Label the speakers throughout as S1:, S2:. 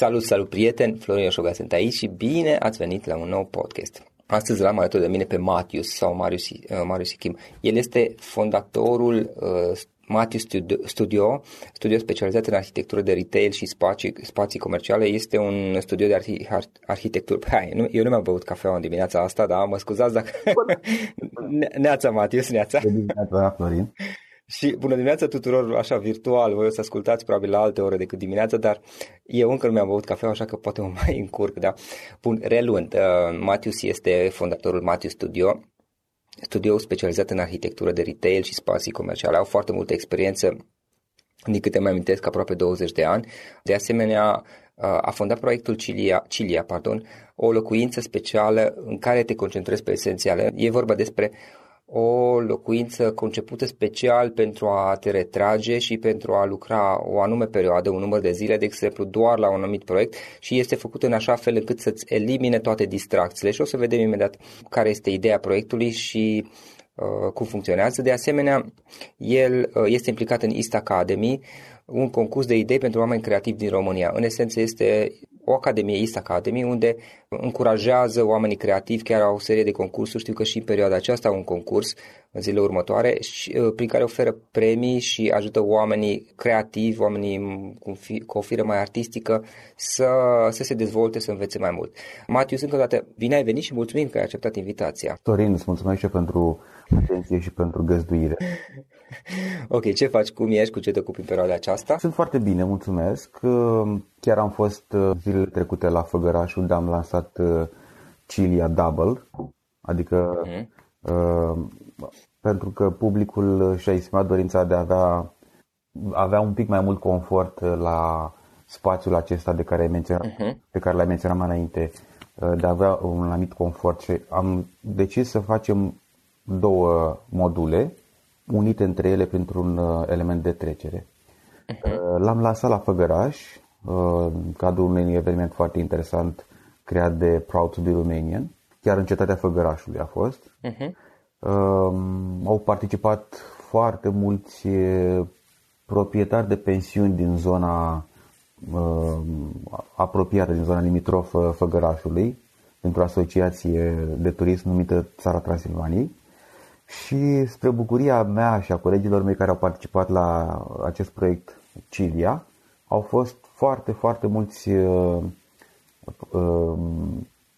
S1: Salut, salut prieteni, Florin Șoga sunt aici și bine ați venit la un nou podcast. Astăzi l-am alături de mine pe Matius sau Marius, uh, Marius Kim. El este fondatorul uh, Matius Studio, studio, studio specializat în arhitectură de retail și spații, spații comerciale. Este un studio de arhi, arhitectură. Hai, nu, eu nu mi-am băut cafea în dimineața asta, dar mă scuzați dacă... neața, Matius, neața.
S2: Neața, Florin.
S1: Și bună dimineața tuturor, așa virtual, voi o să ascultați probabil la alte ore decât dimineața, dar eu încă nu mi-am băut cafea, așa că poate mă mai încurc, da? Bun, reluând, uh, Matius este fondatorul Matius Studio, studio specializat în arhitectură de retail și spații comerciale. Au foarte multă experiență, din câte mai amintesc, aproape 20 de ani. De asemenea, uh, a fondat proiectul Cilia, Cilia pardon, o locuință specială în care te concentrezi pe esențiale. E vorba despre o locuință concepută special pentru a te retrage și pentru a lucra o anume perioadă, un număr de zile, de exemplu, doar la un anumit proiect și este făcut în așa fel încât să-ți elimine toate distracțiile și o să vedem imediat care este ideea proiectului și uh, cum funcționează. De asemenea, el uh, este implicat în East Academy, un concurs de idei pentru oameni creativi din România. În esență este
S3: o academie, East Academy, unde încurajează oamenii creativi, chiar au o serie de concursuri, știu că și în perioada aceasta au un concurs în zilele următoare, și, uh, prin care oferă premii și ajută oamenii creativi, oamenii cu, fi, cu o firă mai artistică să, să se dezvolte, să învețe mai mult. Matius, încă o dată, bine ai venit și mulțumim că ai acceptat invitația.
S2: Torin, îți mulțumesc și pentru atenție și pentru găzduire.
S3: ok, ce faci? Cum ești? Cu ce te ocupi în perioada aceasta?
S2: Sunt foarte bine, mulțumesc. Chiar am fost uh, zilele trecute la Făgăraș unde am lansat uh, Cilia Double, adică uh-huh. uh, pentru că publicul și-a exprimat dorința de a avea, avea un pic mai mult confort la spațiul acesta de care ai menționat, uh-huh. pe care l-ai menționat mai înainte, uh, de a avea un anumit confort și am decis să facem două module unite între ele printr-un uh, element de trecere. Uh-huh. L-am lansat la Făgăraș, în cadrul unui eveniment foarte interesant creat de Proud to be Romanian, chiar în cetatea Făgărașului a fost. Uh-huh. Au participat foarte mulți proprietari de pensiuni din zona apropiată, din zona limitrofă Făgărașului, pentru o asociație de turism numită Țara Transilvaniei și spre bucuria mea și a colegilor mei care au participat la acest proiect Cilia, au fost foarte, foarte mulți uh, uh,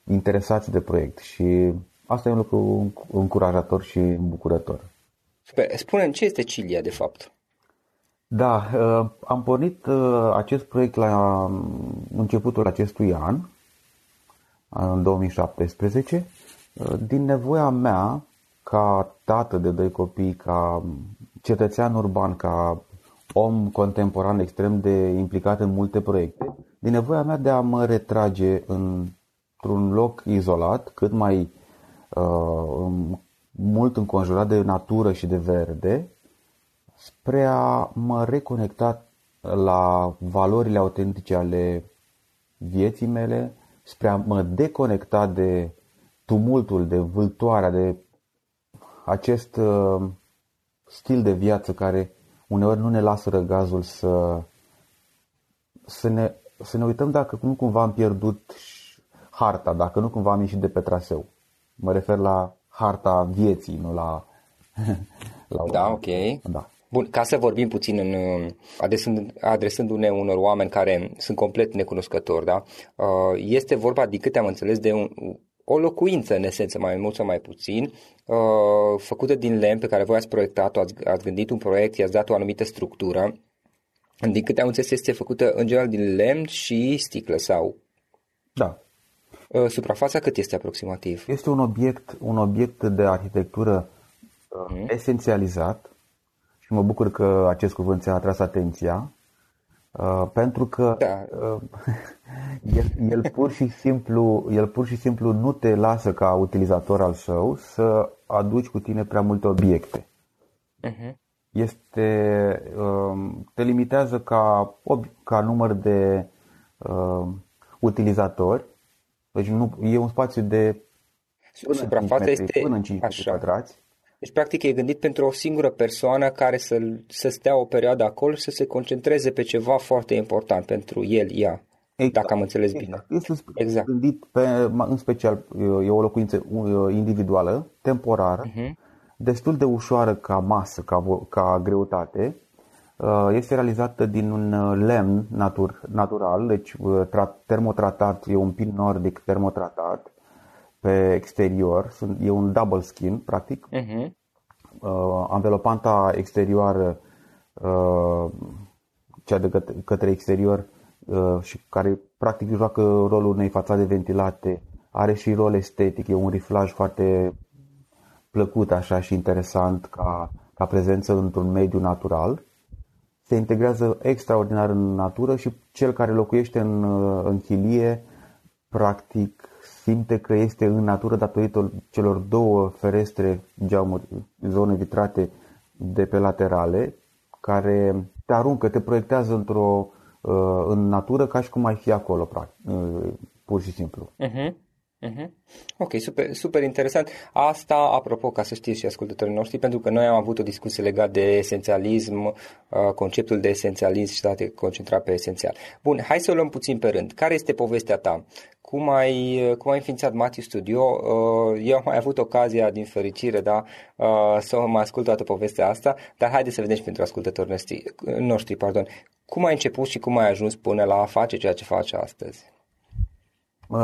S2: interesați de proiect și asta e un lucru încurajator și îmbucurător.
S3: spune ce este Cilia de fapt?
S2: Da, uh, am pornit uh, acest proiect la începutul acestui an, în 2017, uh, din nevoia mea ca tată de doi copii, ca cetățean urban, ca om contemporan extrem de implicat în multe proiecte, din nevoia mea de a mă retrage într-un loc izolat, cât mai uh, mult înconjurat de natură și de verde, spre a mă reconecta la valorile autentice ale vieții mele, spre a mă deconecta de tumultul, de vâltoarea, de acest uh, stil de viață care uneori nu ne lasă răgazul să, să, ne, să ne uităm dacă nu cumva am pierdut harta, dacă nu cumva am ieșit de pe traseu. Mă refer la harta vieții, nu la...
S3: la da, ok. Da. Bun, ca să vorbim puțin în, adresând, adresându-ne unor oameni care sunt complet necunoscători, da? Uh, este vorba, din câte am înțeles, de un, o locuință, în esență, mai mult sau mai puțin, uh, făcută din lemn pe care voi ați proiectat-o, ați, ați gândit un proiect, i-ați dat o anumită structură. Din câte am înțeles, este făcută în general din lemn și sticlă sau?
S2: Da.
S3: Uh, suprafața cât este aproximativ?
S2: Este un obiect, un obiect de arhitectură uh, esențializat și mă bucur că acest cuvânt ți-a atras atenția Uh, pentru că da. uh, el, el, pur și simplu, el pur și simplu nu te lasă ca utilizator al său să aduci cu tine prea multe obiecte. Uh-huh. Este, uh, te limitează ca, ca număr de uh, utilizatori, deci nu, e un spațiu de
S3: până Suprafața
S2: metri, este până în 5 metri quadrați
S3: deci, practic, e gândit pentru o singură persoană care să, să stea o perioadă acolo și să se concentreze pe ceva foarte important pentru el, ea. Exact. Dacă am înțeles
S2: exact. bine. Este exact. gândit pe, în special, e o locuință individuală, temporară, uh-huh. destul de ușoară ca masă, ca, ca greutate. Uh, este realizată din un uh, lemn natur, natural, deci uh, termotratat, e un pin nordic termotratat pe exterior, e un double skin, practic. Uh-huh. Uh, anvelopanta exterioară, uh, cea de către, către exterior uh, și care practic joacă rolul unei fațade ventilate, are și rol estetic, e un riflaj foarte plăcut așa și interesant ca, ca prezență într-un mediu natural. Se integrează extraordinar în natură și cel care locuiește în, uh, în chilie practic simte că este în natură datorită celor două ferestre, geamuri, zone vitrate de pe laterale, care te aruncă, te proiectează într-o, uh, în natură ca și cum ai fi acolo, practic, uh, pur și simplu. Uh-huh.
S3: Uh-huh. Ok, super, super interesant. Asta, apropo, ca să știți și ascultătorii noștri, pentru că noi am avut o discuție legată de esențialism, uh, conceptul de esențialism și te concentra pe esențial. Bun, hai să o luăm puțin pe rând. Care este povestea ta? Cum ai, cum ai înființat Matthew Studio? Uh, eu am mai avut ocazia, din fericire, da, uh, să mă ascult toată povestea asta, dar haideți să vedem și pentru ascultătorii noștri, noștri pardon. cum ai început și cum ai ajuns până la a face ceea ce faci astăzi?
S2: Uh,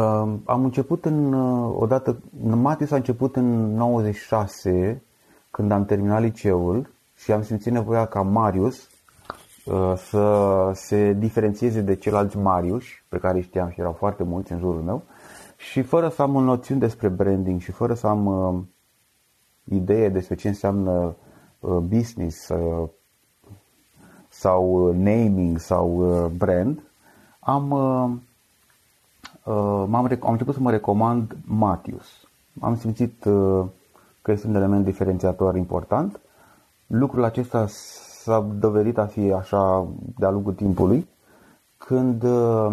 S2: am început în, uh, odată, Matius a început în 96, când am terminat liceul și am simțit nevoia ca Marius uh, să se diferențieze de ceilalți Marius, pe care știam și erau foarte mulți în jurul meu, și fără să am o noțiune despre branding și fără să am uh, idee despre ce înseamnă uh, business uh, sau naming sau uh, brand, am uh, Uh, am am început să mă recomand Matius. Am simțit uh, că este un element diferențiator important. Lucrul acesta s-a dovedit a fi așa de-a lungul timpului, când uh,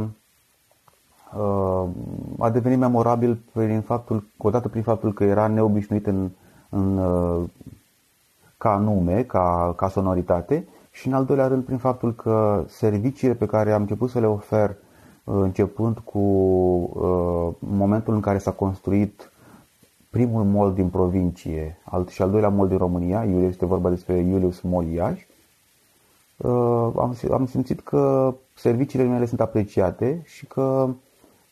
S2: a devenit memorabil prin faptul, odată prin faptul că era neobișnuit în, în, ca nume, ca, ca sonoritate și în al doilea rând prin faptul că serviciile pe care am început să le ofer începând cu uh, momentul în care s-a construit primul mall din provincie alt, și al doilea mall din România, Iulius, este vorba despre Iulius Mall Iași, uh, am, am simțit că serviciile mele sunt apreciate și că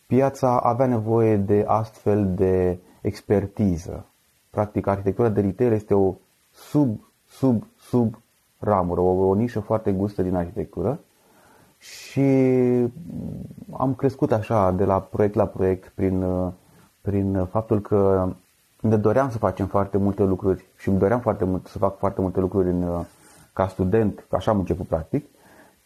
S2: piața avea nevoie de astfel de expertiză. Practic, arhitectura de retail este o sub, sub, sub ramură, o, o nișă foarte gustă din arhitectură și am crescut așa de la proiect la proiect prin, prin faptul că ne doream să facem foarte multe lucruri și îmi doream foarte mult să fac foarte multe lucruri în, ca student, așa am început practic.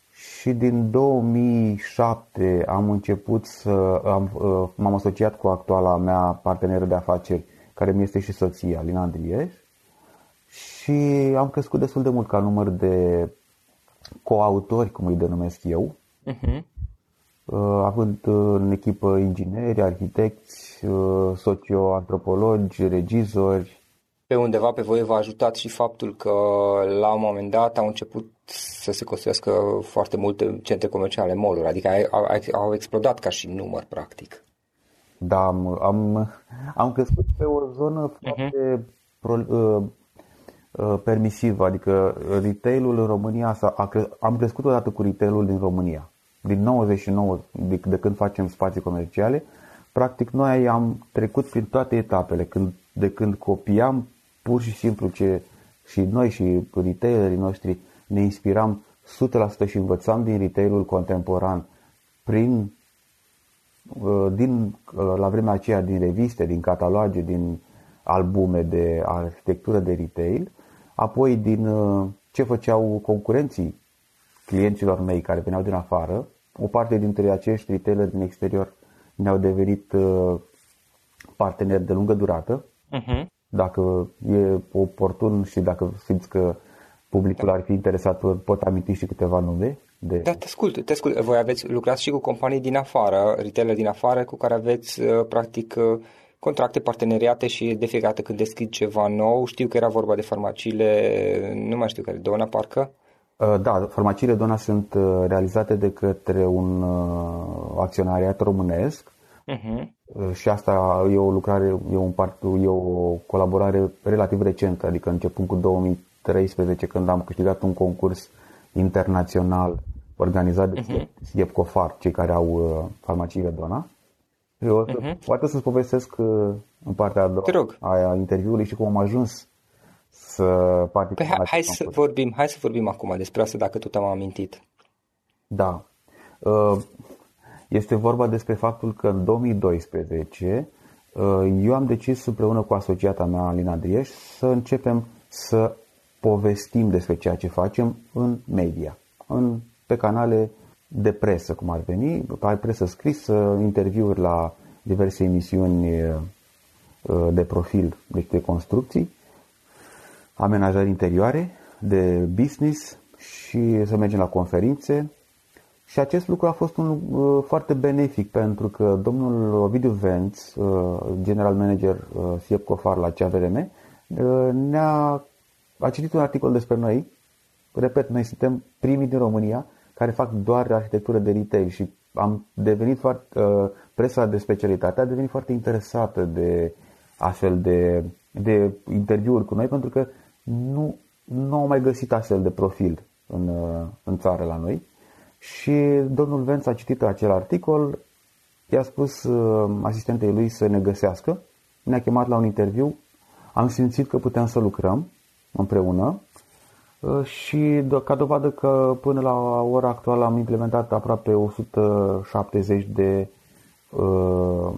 S2: Și din 2007 am început să am, m-am asociat cu actuala mea parteneră de afaceri, care mi este și soția, Lina Andrieș. Și am crescut destul de mult ca număr de coautori, cum îi denumesc eu, uh-huh. având în echipă ingineri, arhitecți, uh, socioantropologi, regizori.
S3: Pe undeva pe voi v-a ajutat și faptul că la un moment dat au început să se construiască foarte multe centre comerciale, mall adică au, au explodat ca și număr, practic.
S2: Da, am, am, am crescut pe o zonă uh-huh. foarte pro, uh, Uh, permisiv, adică retailul în România, s-a, a cre- am crescut odată cu retailul din România. Din 99, de, de când facem spații comerciale, practic noi am trecut prin toate etapele, când, de când copiam pur și simplu ce și noi și retailerii noștri ne inspiram 100% și învățam din retailul contemporan prin uh, din, uh, la vremea aceea din reviste, din cataloage, din albume de arhitectură de retail apoi din uh, ce făceau concurenții clienților mei care veneau din afară, o parte dintre acești retaileri din exterior ne-au devenit uh, parteneri de lungă durată. Uh-huh. Dacă e oportun și dacă simți că publicul ar fi interesat, pot aminti și câteva nume. De...
S3: Da, te ascult, te ascult. Voi aveți lucrat și cu companii din afară, retailer din afară, cu care aveți uh, practic contracte, parteneriate și de fiecare dată când deschid ceva nou, știu că era vorba de farmaciile, nu mai știu care, Dona parcă?
S2: Uh, da, farmaciile Dona sunt uh, realizate de către un uh, acționariat românesc uh-huh. și asta e o lucrare, e, un part, e o colaborare relativ recentă, adică începând cu 2013 când am câștigat un concurs internațional organizat de uh-huh. Siepcofar, cei care au farmaciile Dona. Eu uh-huh. poate să-ți povestesc uh, în partea a doua a interviului și cum am ajuns să particip.
S3: Păi, hai, hai să vorbim, hai să vorbim acum despre asta dacă tot am amintit.
S2: Da. Uh, este vorba despre faptul că în 2012 uh, eu am decis împreună cu asociata mea, Alina Drieș, să începem să povestim despre ceea ce facem în media, în, pe canale de presă, cum ar veni, ai presă scrisă, interviuri la diverse emisiuni uh, de profil, deci de construcții, amenajări interioare, de business și să mergem la conferințe. Și acest lucru a fost un uh, foarte benefic pentru că domnul Ovidiu Venț, uh, general manager uh, SIEP Cofar la CAVRM, uh, ne-a a citit un articol despre noi. Repet, noi suntem primii din România care fac doar arhitectură de retail și am devenit foarte, uh, presa de specialitate a devenit foarte interesată de astfel de, de interviuri cu noi pentru că nu, nu au mai găsit astfel de profil în, uh, în țară la noi. Și domnul Venț a citit acel articol, i-a spus uh, asistentei lui să ne găsească, ne-a chemat la un interviu, am simțit că puteam să lucrăm împreună. uh, și ca dovadă că până la ora actuală am implementat aproape 170 de uh,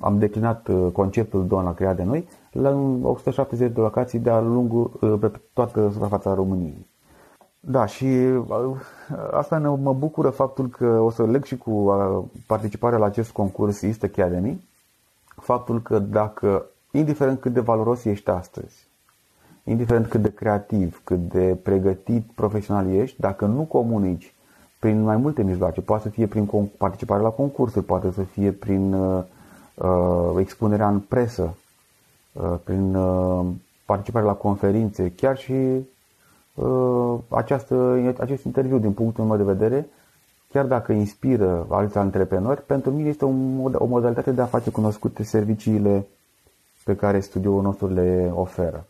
S2: am declinat conceptul Don la creat de noi la 170 de locații de-a lungul pe toată suprafața României. Da, și uh, asta ne, mă bucură faptul că o să leg și cu uh, participarea la acest concurs East Academy, faptul că dacă, indiferent cât de valoros ești astăzi, indiferent cât de creativ, cât de pregătit profesional ești, dacă nu comunici prin mai multe mijloace, poate să fie prin participare la concursuri, poate să fie prin uh, uh, expunerea în presă, uh, prin uh, participare la conferințe, chiar și Uh, această, acest interviu, din punctul meu de vedere, chiar dacă inspiră alți antreprenori, pentru mine este o, o modalitate de a face cunoscute serviciile pe care studioul nostru le oferă.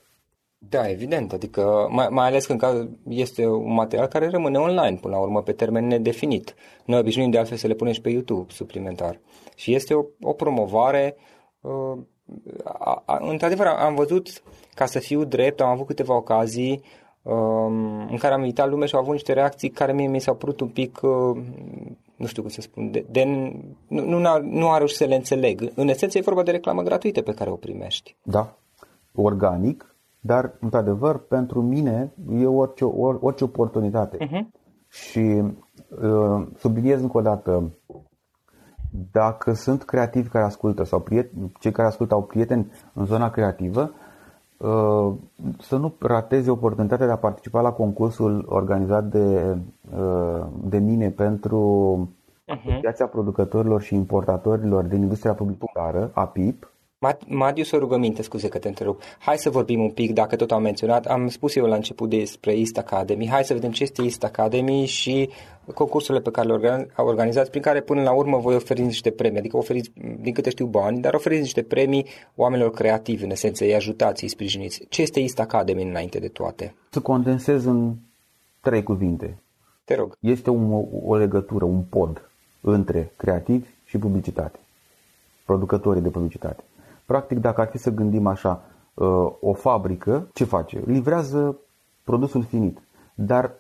S3: Da, evident, adică mai, mai ales când este un material care rămâne online până la urmă pe termen nedefinit. Noi obișnuim de altfel să le punem și pe YouTube suplimentar. Și este o, o promovare uh, a, a, într-adevăr am văzut, ca să fiu drept, am avut câteva ocazii Um, în care am invitat lume și au avut niște reacții care mie mi s-au părut un pic, uh, nu știu cum să spun, de, de, nu, nu, nu a reușit să le înțeleg. În esență e vorba de reclamă gratuită pe care o primești.
S2: Da, organic, dar într-adevăr pentru mine e orice, or, orice oportunitate. Uh-huh. Și uh, subliniez încă o dată, dacă sunt creativi care ascultă sau prieteni, cei care ascultă au prieteni în zona creativă, Uh, să nu rateze oportunitatea de a participa la concursul organizat de, uh, de mine pentru uh-huh. piața producătorilor și importatorilor din industria publicitară, APIP,
S3: Madius, o rugăminte, scuze că te întrerup. Hai să vorbim un pic, dacă tot am menționat, am spus eu la început despre East Academy. Hai să vedem ce este East Academy și concursurile pe care le organizați, prin care până la urmă voi oferi niște premii. Adică oferiți, din câte știu, bani, dar oferiți niște premii oamenilor creativi, în esență, îi ajutați, îi sprijiniți. Ce este East Academy înainte de toate?
S2: Să condensez în trei cuvinte.
S3: Te rog.
S2: Este un, o legătură, un pod între creativi și publicitate. Producătorii de publicitate. Practic, dacă ar fi să gândim așa, uh, o fabrică, ce face? Livrează produsul finit. Dar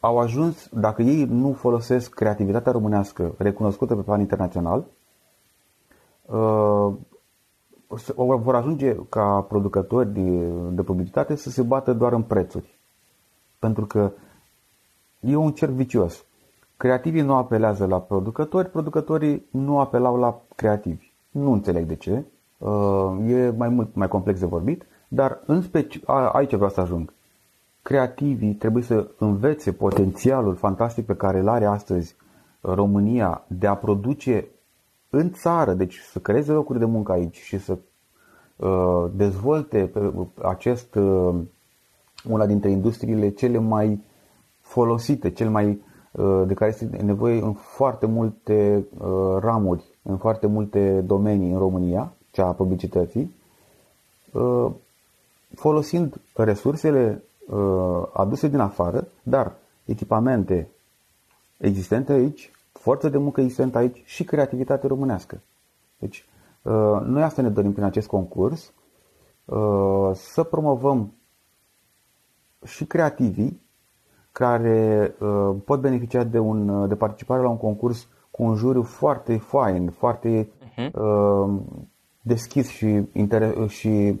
S2: au ajuns, dacă ei nu folosesc creativitatea românească recunoscută pe plan internațional, uh, vor ajunge ca producători de, de publicitate să se bată doar în prețuri. Pentru că e un cerc vicios. Creativii nu apelează la producători, producătorii nu apelau la creativi. Nu înțeleg de ce. Uh, e mai mult mai complex de vorbit, dar în special, aici vreau să ajung. Creativii trebuie să învețe potențialul fantastic pe care îl are astăzi România de a produce în țară, deci să creeze locuri de muncă aici și să uh, dezvolte acest uh, una dintre industriile cele mai folosite, cel mai de care este nevoie în foarte multe ramuri, în foarte multe domenii în România cea a publicității, uh, folosind resursele uh, aduse din afară, dar echipamente existente aici, forță de muncă existentă aici și creativitate românească. Deci, uh, noi asta ne dorim prin acest concurs, să promovăm și creativii care pot beneficia de, un, de participare la un concurs cu un juriu foarte fain, foarte uh-huh deschis și, inter- și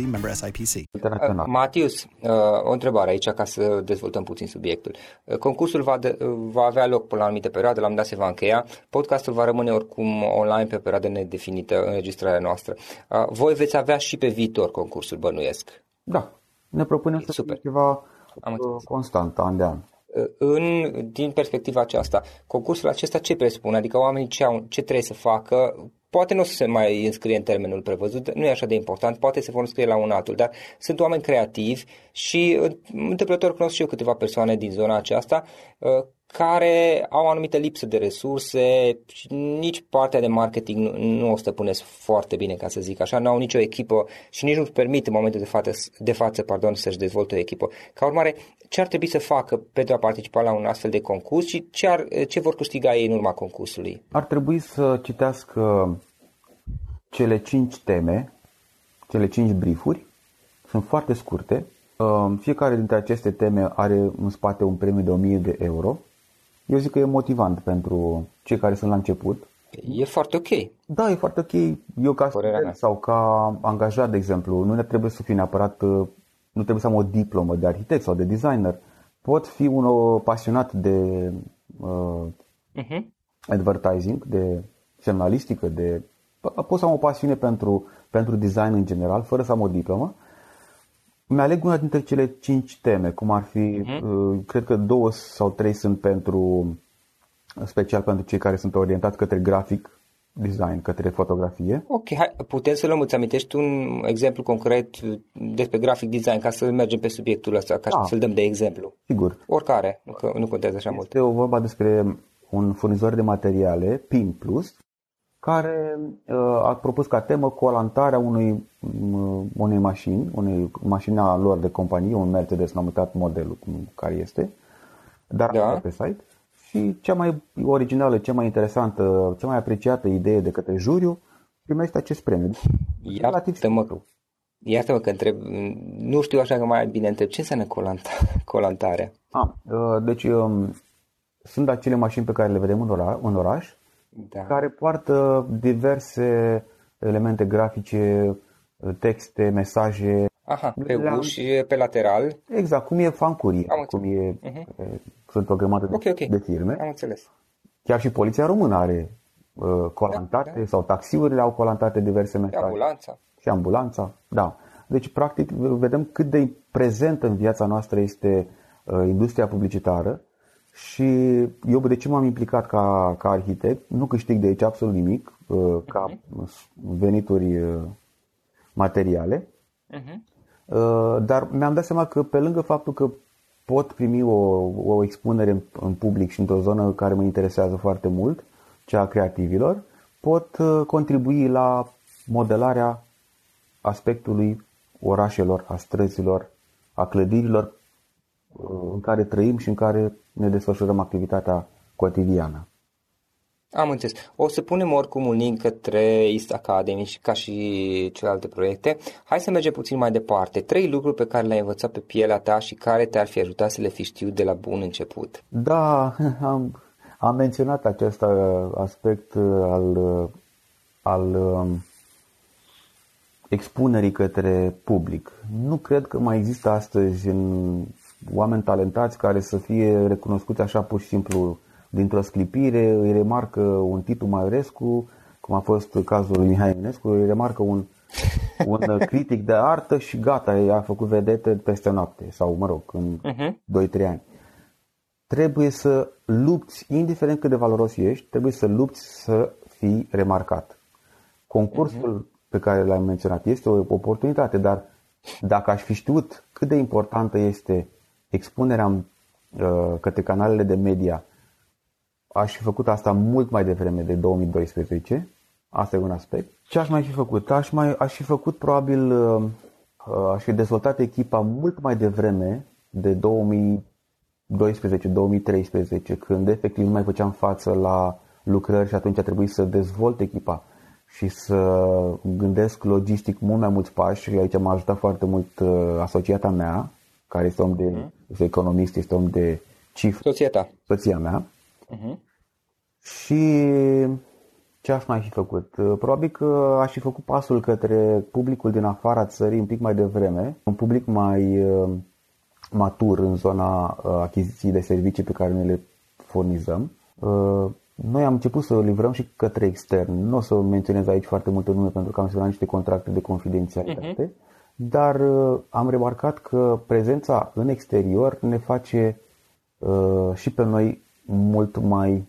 S4: Member SIPC.
S2: internațional.
S3: Matius, uh, o întrebare aici ca să dezvoltăm puțin subiectul. Uh, Concursul va, de, uh, va avea loc până la o anumită perioadă, la un dat se va încheia. Podcastul va rămâne oricum online pe o perioadă nedefinită, înregistrarea noastră. Uh, Voi veți avea și pe viitor concursul, bănuiesc.
S2: Da, ne propunem să
S3: Super.
S2: fie ceva
S3: Am
S2: uh,
S3: înțeles.
S2: constant, an de an.
S3: Uh, În, din perspectiva aceasta, concursul acesta ce presupune? Adică oamenii ce, au, ce trebuie să facă? Poate nu o să se mai înscrie în termenul prevăzut, nu e așa de important, poate se vor înscrie la un altul, dar sunt oameni creativi și uh, întâmplător cunosc și eu câteva persoane din zona aceasta uh, care au o anumită lipsă de resurse și nici partea de marketing nu, nu o stăpânesc foarte bine, ca să zic așa, nu au nicio echipă și nici nu-și permit în momentul de față, de față pardon, să-și dezvolte o echipă. Ca urmare, ce ar trebui să facă pentru a participa la un astfel de concurs și ce, ar, ce vor câștiga ei în urma concursului?
S2: Ar trebui să citească cele cinci teme, cele cinci briefuri. Sunt foarte scurte. Uh, Fiecare dintre aceste teme are în spate un premiu de 1000 de euro. Eu zic că e motivant pentru cei care sunt la început.
S3: E foarte ok.
S2: Da, e foarte ok. Eu ca
S3: Părerea
S2: student
S3: mea.
S2: sau ca angajat, de exemplu, nu ne trebuie să fiu neapărat, uh, nu trebuie să am o diplomă de arhitect sau de designer. Pot fi un uh, pasionat de uh,
S3: Uh-huh.
S2: advertising, de semnalistică, de pot să am o pasiune pentru, pentru design în general, fără să am o diplomă. Mi-aleg una dintre cele cinci teme, cum ar fi, uh, cred că două sau trei sunt pentru, special pentru cei care sunt orientați către grafic design, către fotografie.
S3: Ok, hai, putem să luăm, îți amintești un exemplu concret despre graphic design ca să mergem pe subiectul ăsta, ca
S2: Da.
S3: să-l dăm de exemplu.
S2: Sigur,
S3: Oricare, nu, că, nu contează așa mult.
S2: Este o vorba despre un furnizor de materiale, PIN Plus, care uh, a propus ca temă colantarea unui, um, unei mașini, unei mașini a lor de companie, un Mercedes, n-am uitat modelul cum- care este, dar
S3: Da.
S2: da. pe site. Și cea mai originală, cea mai interesantă, cea mai apreciată idee de către juriu primește acest premiu. Relativ
S3: Iartă-mă,
S2: simplu.
S3: iartă-mă că întreb, nu știu așa că mai bine întreb, ce înseamnă colanta, colantarea?
S2: Ah, uh, deci um, sunt acele mașini pe care le vedem în, ora, în oraș,
S3: Da.
S2: care poartă diverse elemente grafice, texte, mesaje,
S3: Aha, pe
S2: Le-am-
S3: uși, pe lateral.
S2: exact cum e fancurie,
S3: Am
S2: cum e,
S3: Mhm.
S2: e, sunt o grămadă de,
S3: Ok, ok.
S2: de firme.
S3: Am înțeles.
S2: Chiar și poliția română are uh, colantate
S3: Da, da.
S2: sau taxiurile au colantate diverse
S3: Pe
S2: mesaje.
S3: ambulanța.
S2: Și ambulanța, da. Deci, practic, vedem cât de prezent în viața noastră este uh, industria publicitară și eu de ce m-am implicat ca, ca arhitect, nu câștig de aici absolut nimic, uh, ca venituri uh, materiale,
S3: Mhm.
S2: Uh, dar mi-am dat seama că pe lângă faptul că pot primi o, o expunere în, în public și într-o zonă care mă interesează foarte mult, cea a creativilor, pot uh, contribui la modelarea aspectului orașelor, a străzilor, a clădirilor uh, în care trăim și în care ne desfășurăm activitatea cotidiană.
S3: Am înțeles. O să punem oricum un link către East Academy și ca și celelalte proiecte. Hai să mergem puțin mai departe. Trei lucruri pe care le-ai învățat pe pielea ta și care te-ar fi ajutat să le fi știut de la bun început.
S2: Da, am, am menționat acest uh, aspect uh, al, uh, al um, expunerii către public. Nu cred că mai există astăzi în oameni talentați care să fie recunoscuți așa pur și simplu dintr-o sclipire, îi remarcă un Titu Maiorescu, cum a fost cazul lui Mihai Eminescu, îi remarcă un, un critic de artă și gata, i-a făcut vedete peste noapte sau, mă rog, în
S3: Uh-huh.
S2: 2-3 ani trebuie să lupți, indiferent cât de valoros ești, trebuie să lupți să fii remarcat. Concursul pe care l-am menționat este o oportunitate, dar dacă aș fi știut cât de importantă este expunerea uh, către canalele de media, aș fi făcut asta mult mai devreme de 2012. Asta e un aspect. Ce aș mai fi făcut? Aș, mai, aș fi făcut probabil uh, uh, aș fi dezvoltat echipa mult mai devreme de 2012-2013, când efectiv nu mai făceam față la lucrări și atunci a trebuit să dezvolt echipa și să gândesc logistic mult mai mulți pași și aici m-a ajutat foarte mult uh, asociata mea, care este om de mm. este economist, este om de cifre.
S3: Soția
S2: Soția mea. Uh-huh. Și ce aș mai fi făcut? Uh, probabil că aș fi făcut pasul către publicul din afara țării un pic mai devreme, un public mai uh, matur în zona achiziției de servicii pe care noi le furnizăm. Noi am început să livrăm și către extern. Nu o să menționez aici foarte multe nume pentru că am semnat niște contracte de confidențialitate, uh-huh. Dar uh, am remarcat că prezența în exterior ne face uh, și pe noi mult mai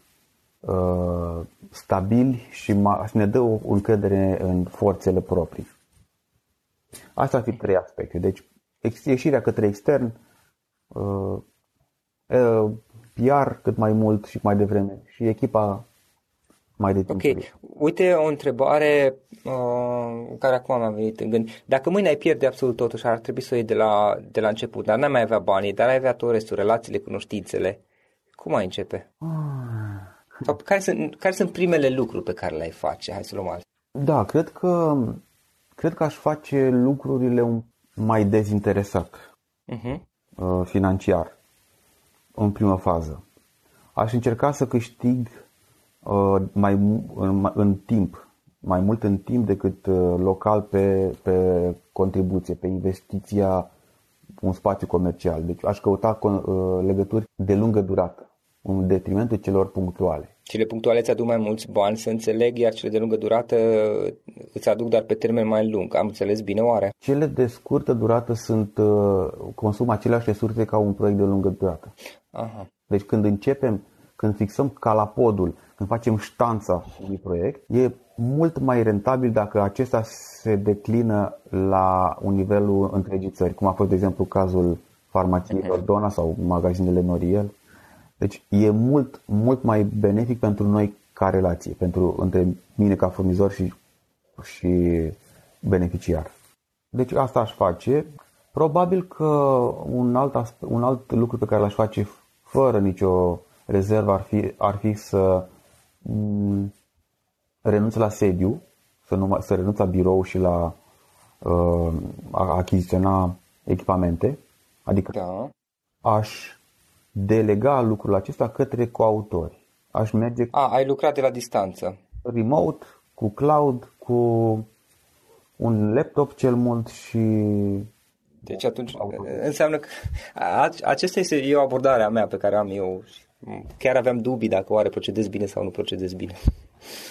S2: uh, stabili și, ma- și ne dă o încredere în forțele proprii. Asta ar fi trei aspecte. Deci, ieșirea către extern, uh, uh, PR cât mai mult și mai devreme și echipa mai de timp.
S3: Ok, uite o întrebare uh, care acum mi-a venit în gând. Dacă mâine ai pierde absolut totul și ar trebui să o iei de la, de la început, dar n-ai mai avea banii, dar ai avea tot restul, relațiile, cunoștințele, cum ai începe? Ah. Sau care sunt, care sunt primele lucruri pe care le-ai face? Hai să luăm alt.
S2: Da, cred că, cred că aș face lucrurile mai dezinteresat uh-huh. financiar în primă fază. Aș încerca să câștig uh, mai în, în timp, mai mult în timp decât uh, local pe, pe contribuție, pe investiția un spațiu comercial. Deci aș căuta uh, legături de lungă durată, în detrimentul celor punctuale.
S3: Cele punctuale îți aduc mai mulți bani, să înțeleg, iar cele de lungă durată îți aduc doar pe termen mai lung. Am înțeles bine oare?
S2: Cele de scurtă durată sunt consumă aceleași resurse ca un proiect de lungă durată. Aha. Deci când începem, când fixăm calapodul, când facem ștanța unui proiect, e mult mai rentabil dacă acesta se declină la un nivelul întregii țări, cum a fost, de exemplu, cazul farmaciei Ordona sau magazinele Noriel. Deci e mult, mult mai benefic pentru noi ca relație, pentru între mine ca furnizor și, și beneficiar. Deci asta aș face. Probabil că un alt, un alt lucru pe care l-aș face fără nicio rezervă ar fi, ar fi să mm, renunț la sediu, să, nu, să renunț la birou și la uh, a achiziționa echipamente, adică da. aș delega lucrul acesta către coautori. Aș merge...
S3: A, ai lucrat de la distanță.
S2: Remote, cu cloud, cu un laptop cel mult și
S3: deci atunci înseamnă că acesta este e o abordare a mea pe care am eu. Chiar aveam dubii dacă oare procedez bine sau nu procedez bine.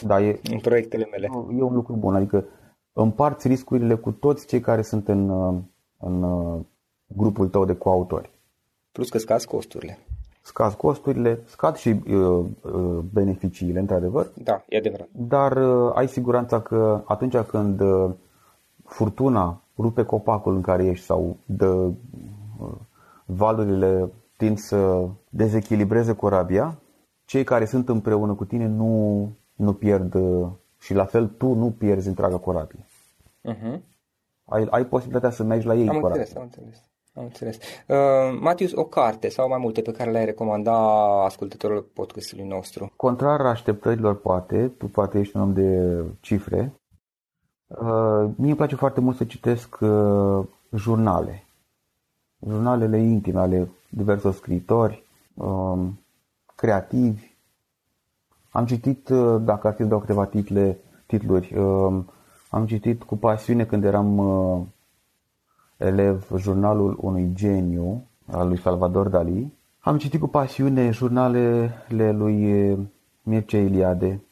S2: Da, e,
S3: în proiectele mele.
S2: E un lucru bun, adică împarți riscurile cu toți cei care sunt în, în grupul tău de coautori.
S3: Plus că scazi costurile.
S2: Scazi costurile, scad și uh, uh, beneficiile, într-adevăr.
S3: Da, e adevărat.
S2: Dar uh, ai siguranța că atunci când uh, furtuna rupe copacul în care ești sau dă uh, valurile tind să dezechilibreze corabia, cei care sunt împreună cu tine nu, nu pierd uh, și la fel tu nu pierzi întreaga corabie. Uh-huh. Ai, ai posibilitatea să mergi la ei
S3: am corabia. Înțeles, am înțeles. Am înțeles. Uh, Matius, o carte sau mai multe pe care le-ai recomanda ascultătorilor podcastului nostru?
S2: Contrar așteptărilor, poate, tu poate ești un om de cifre, Uh, mie îmi place foarte mult să citesc uh, jurnale. Jurnalele intime ale diversos scriitori, um, creativi. Am citit, uh, dacă ar fi să dau câteva title, titluri, um, am citit cu pasiune când eram elev jurnalul unui geniu al lui Salvador Dali. Am citit cu pasiune jurnalele lui Mircea Iliade,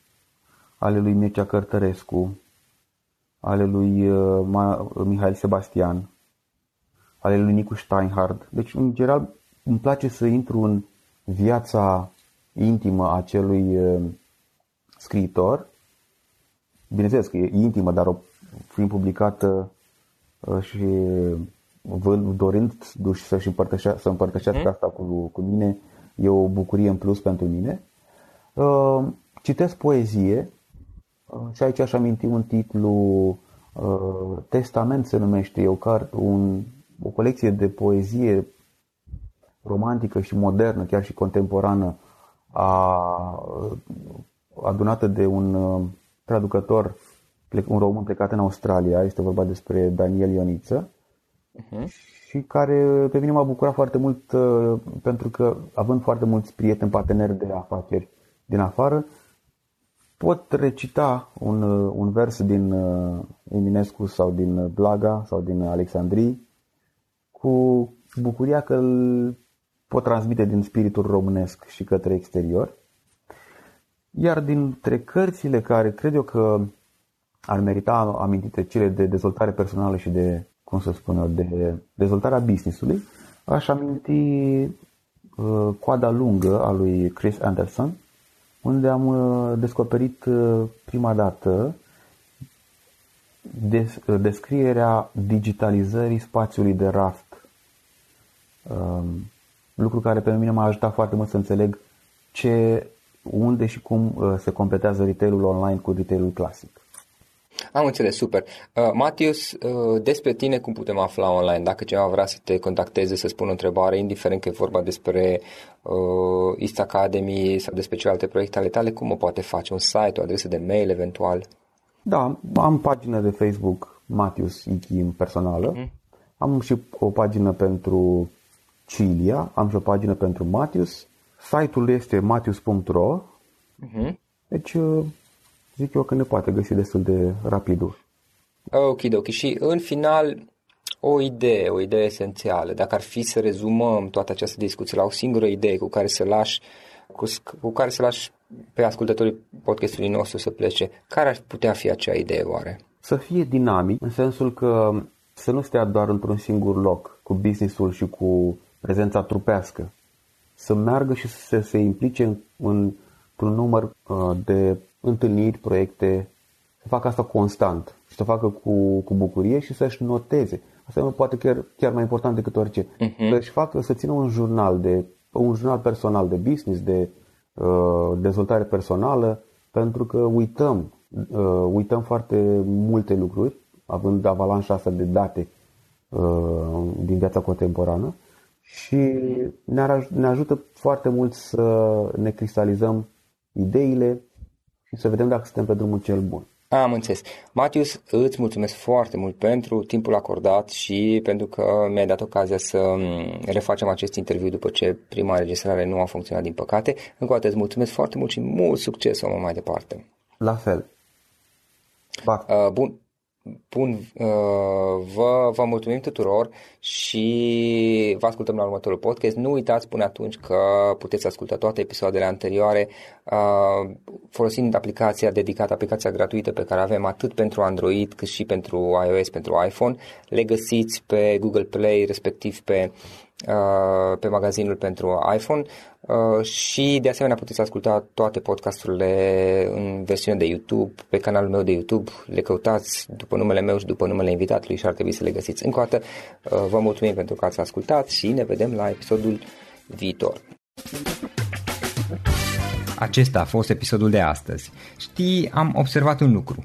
S2: ale lui Mircea Cărtărescu, ale lui uh, Mihail Sebastian, ale lui Nicu Steinhard. Deci, în general, îmi place să intru în viața intimă a acelui uh, scriitor. Bineînțeles că e intimă, dar o fiind publicată uh, și dorind să-și împărtășea, să împărtășească mm. asta cu, cu mine, e o bucurie în plus pentru mine. Citesc poezie, și aici aș aminti un titlu Uh, Testament se numește, e o, carte, un, o colecție de poezie romantică și modernă, chiar și contemporană, a, adunată de un uh, traducător, un român plecat în Australia, este vorba despre Daniel Ioniță, uh-huh. și care pe mine m-a bucurat foarte mult uh, pentru că, având foarte mulți prieteni, parteneri de afaceri din afară, pot recita un, uh, un vers din Eminescu sau din Blaga sau din Alexandrii cu bucuria că îl pot transmite din spiritul românesc și către exterior. Iar dintre cărțile care cred eu că ar merita amintite cele de dezvoltare personală și de, cum să spun eu, de dezvoltarea businessului, aș aminti uh, Coada lungă a lui Chris Anderson, unde am uh, descoperit uh, prima dată des, uh, descrierea digitalizării spațiului de raft. Um, lucru care pe mine m-a ajutat foarte mult să înțeleg ce, unde și cum uh, se completează retailul online cu retailul clasic.
S3: Am înțeles, super. Uh, Matius, uh, despre tine cum putem afla online? Dacă cineva vrea să te contacteze, să spună o întrebare, indiferent că e vorba despre uh, East Academy sau despre celelalte proiecte ale tale, cum o poate face? Un site, o adresă de mail eventual?
S2: Da, am pagină de Facebook Matius Ichim personală. Uh-huh. Am și o pagină pentru Cilia, am și o pagină pentru Matius. Site-ul este matius.ro. Uh-huh. Deci uh, zic eu că ne poate găsi destul de rapid.
S3: Ok, ok. Și în final, o idee, o idee esențială. Dacă ar fi să rezumăm toată această discuție la o singură idee cu care să lași cu, cu care să lași pe ascultătorii podcastului nostru să plece, care ar putea fi acea idee oare?
S2: Să fie dinamic, în sensul că să nu stea doar într-un singur loc cu businessul și cu prezența trupească, să meargă și să se implice în, în, un număr uh, de întâlniri, proiecte, să facă asta constant și să facă cu, cu bucurie și să-și noteze. Asta e poate chiar, chiar mai important decât orice. Uh-huh. Să-și facă, să țină un jurnal de un jurnal personal de business, de uh, dezvoltare personală, pentru că uităm, uh, uităm foarte multe lucruri, având avalanșa asta de date uh, din viața contemporană și ne, ne ajută foarte mult să ne cristalizăm ideile și să vedem dacă suntem pe drumul cel bun.
S3: Am înțeles. Matius, îți mulțumesc foarte mult pentru timpul acordat și pentru că mi-ai dat ocazia să mm, refacem acest interviu după ce prima înregistrare nu a funcționat din păcate. Încă o dată îți mulțumesc foarte mult și mult succes om mai departe.
S2: La fel.
S3: Uh, bun. Bun, uh, vă, vă mulțumim tuturor și vă ascultăm la următorul podcast. Nu uitați până atunci că puteți asculta toate episoadele anterioare uh, folosind aplicația dedicată, aplicația gratuită pe care avem atât pentru Android cât și pentru iOS, pentru iPhone. Le găsiți pe Google Play, respectiv pe Uh, pe magazinul pentru iPhone uh, și de asemenea puteți asculta toate podcasturile în versiune de YouTube, pe canalul meu de YouTube, le căutați după numele meu și după numele invitatului și ar trebui să le găsiți. Încă o dată uh, vă mulțumim pentru că ați ascultat și ne vedem la episodul viitor.
S5: Acesta a fost episodul de astăzi. Știi, am observat un lucru.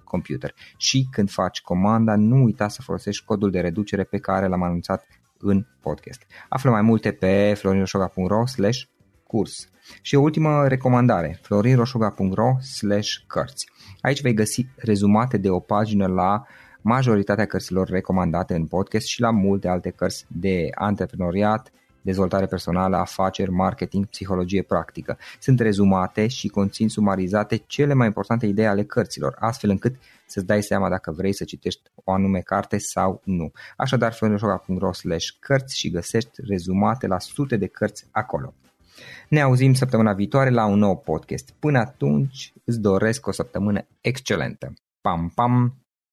S3: computer. Și când faci comanda, nu uita să folosești codul de reducere pe care l-am anunțat în podcast. Află mai multe pe florinroșoga.ro slash curs. Și o ultimă recomandare, florinroșoga.ro slash cărți. Aici vei găsi rezumate de o pagină la majoritatea cărților recomandate în podcast și la multe alte cărți de antreprenoriat, dezvoltare personală, afaceri, marketing, psihologie practică. Sunt rezumate și conțin sumarizate cele mai importante idei ale cărților, astfel încât să-ți dai seama dacă vrei să citești o anume carte sau nu. Așadar, florinoșoga.ro slash cărți și găsești rezumate la sute de cărți acolo. Ne auzim săptămâna viitoare la un nou podcast. Până atunci, îți doresc o săptămână excelentă. Pam, pam!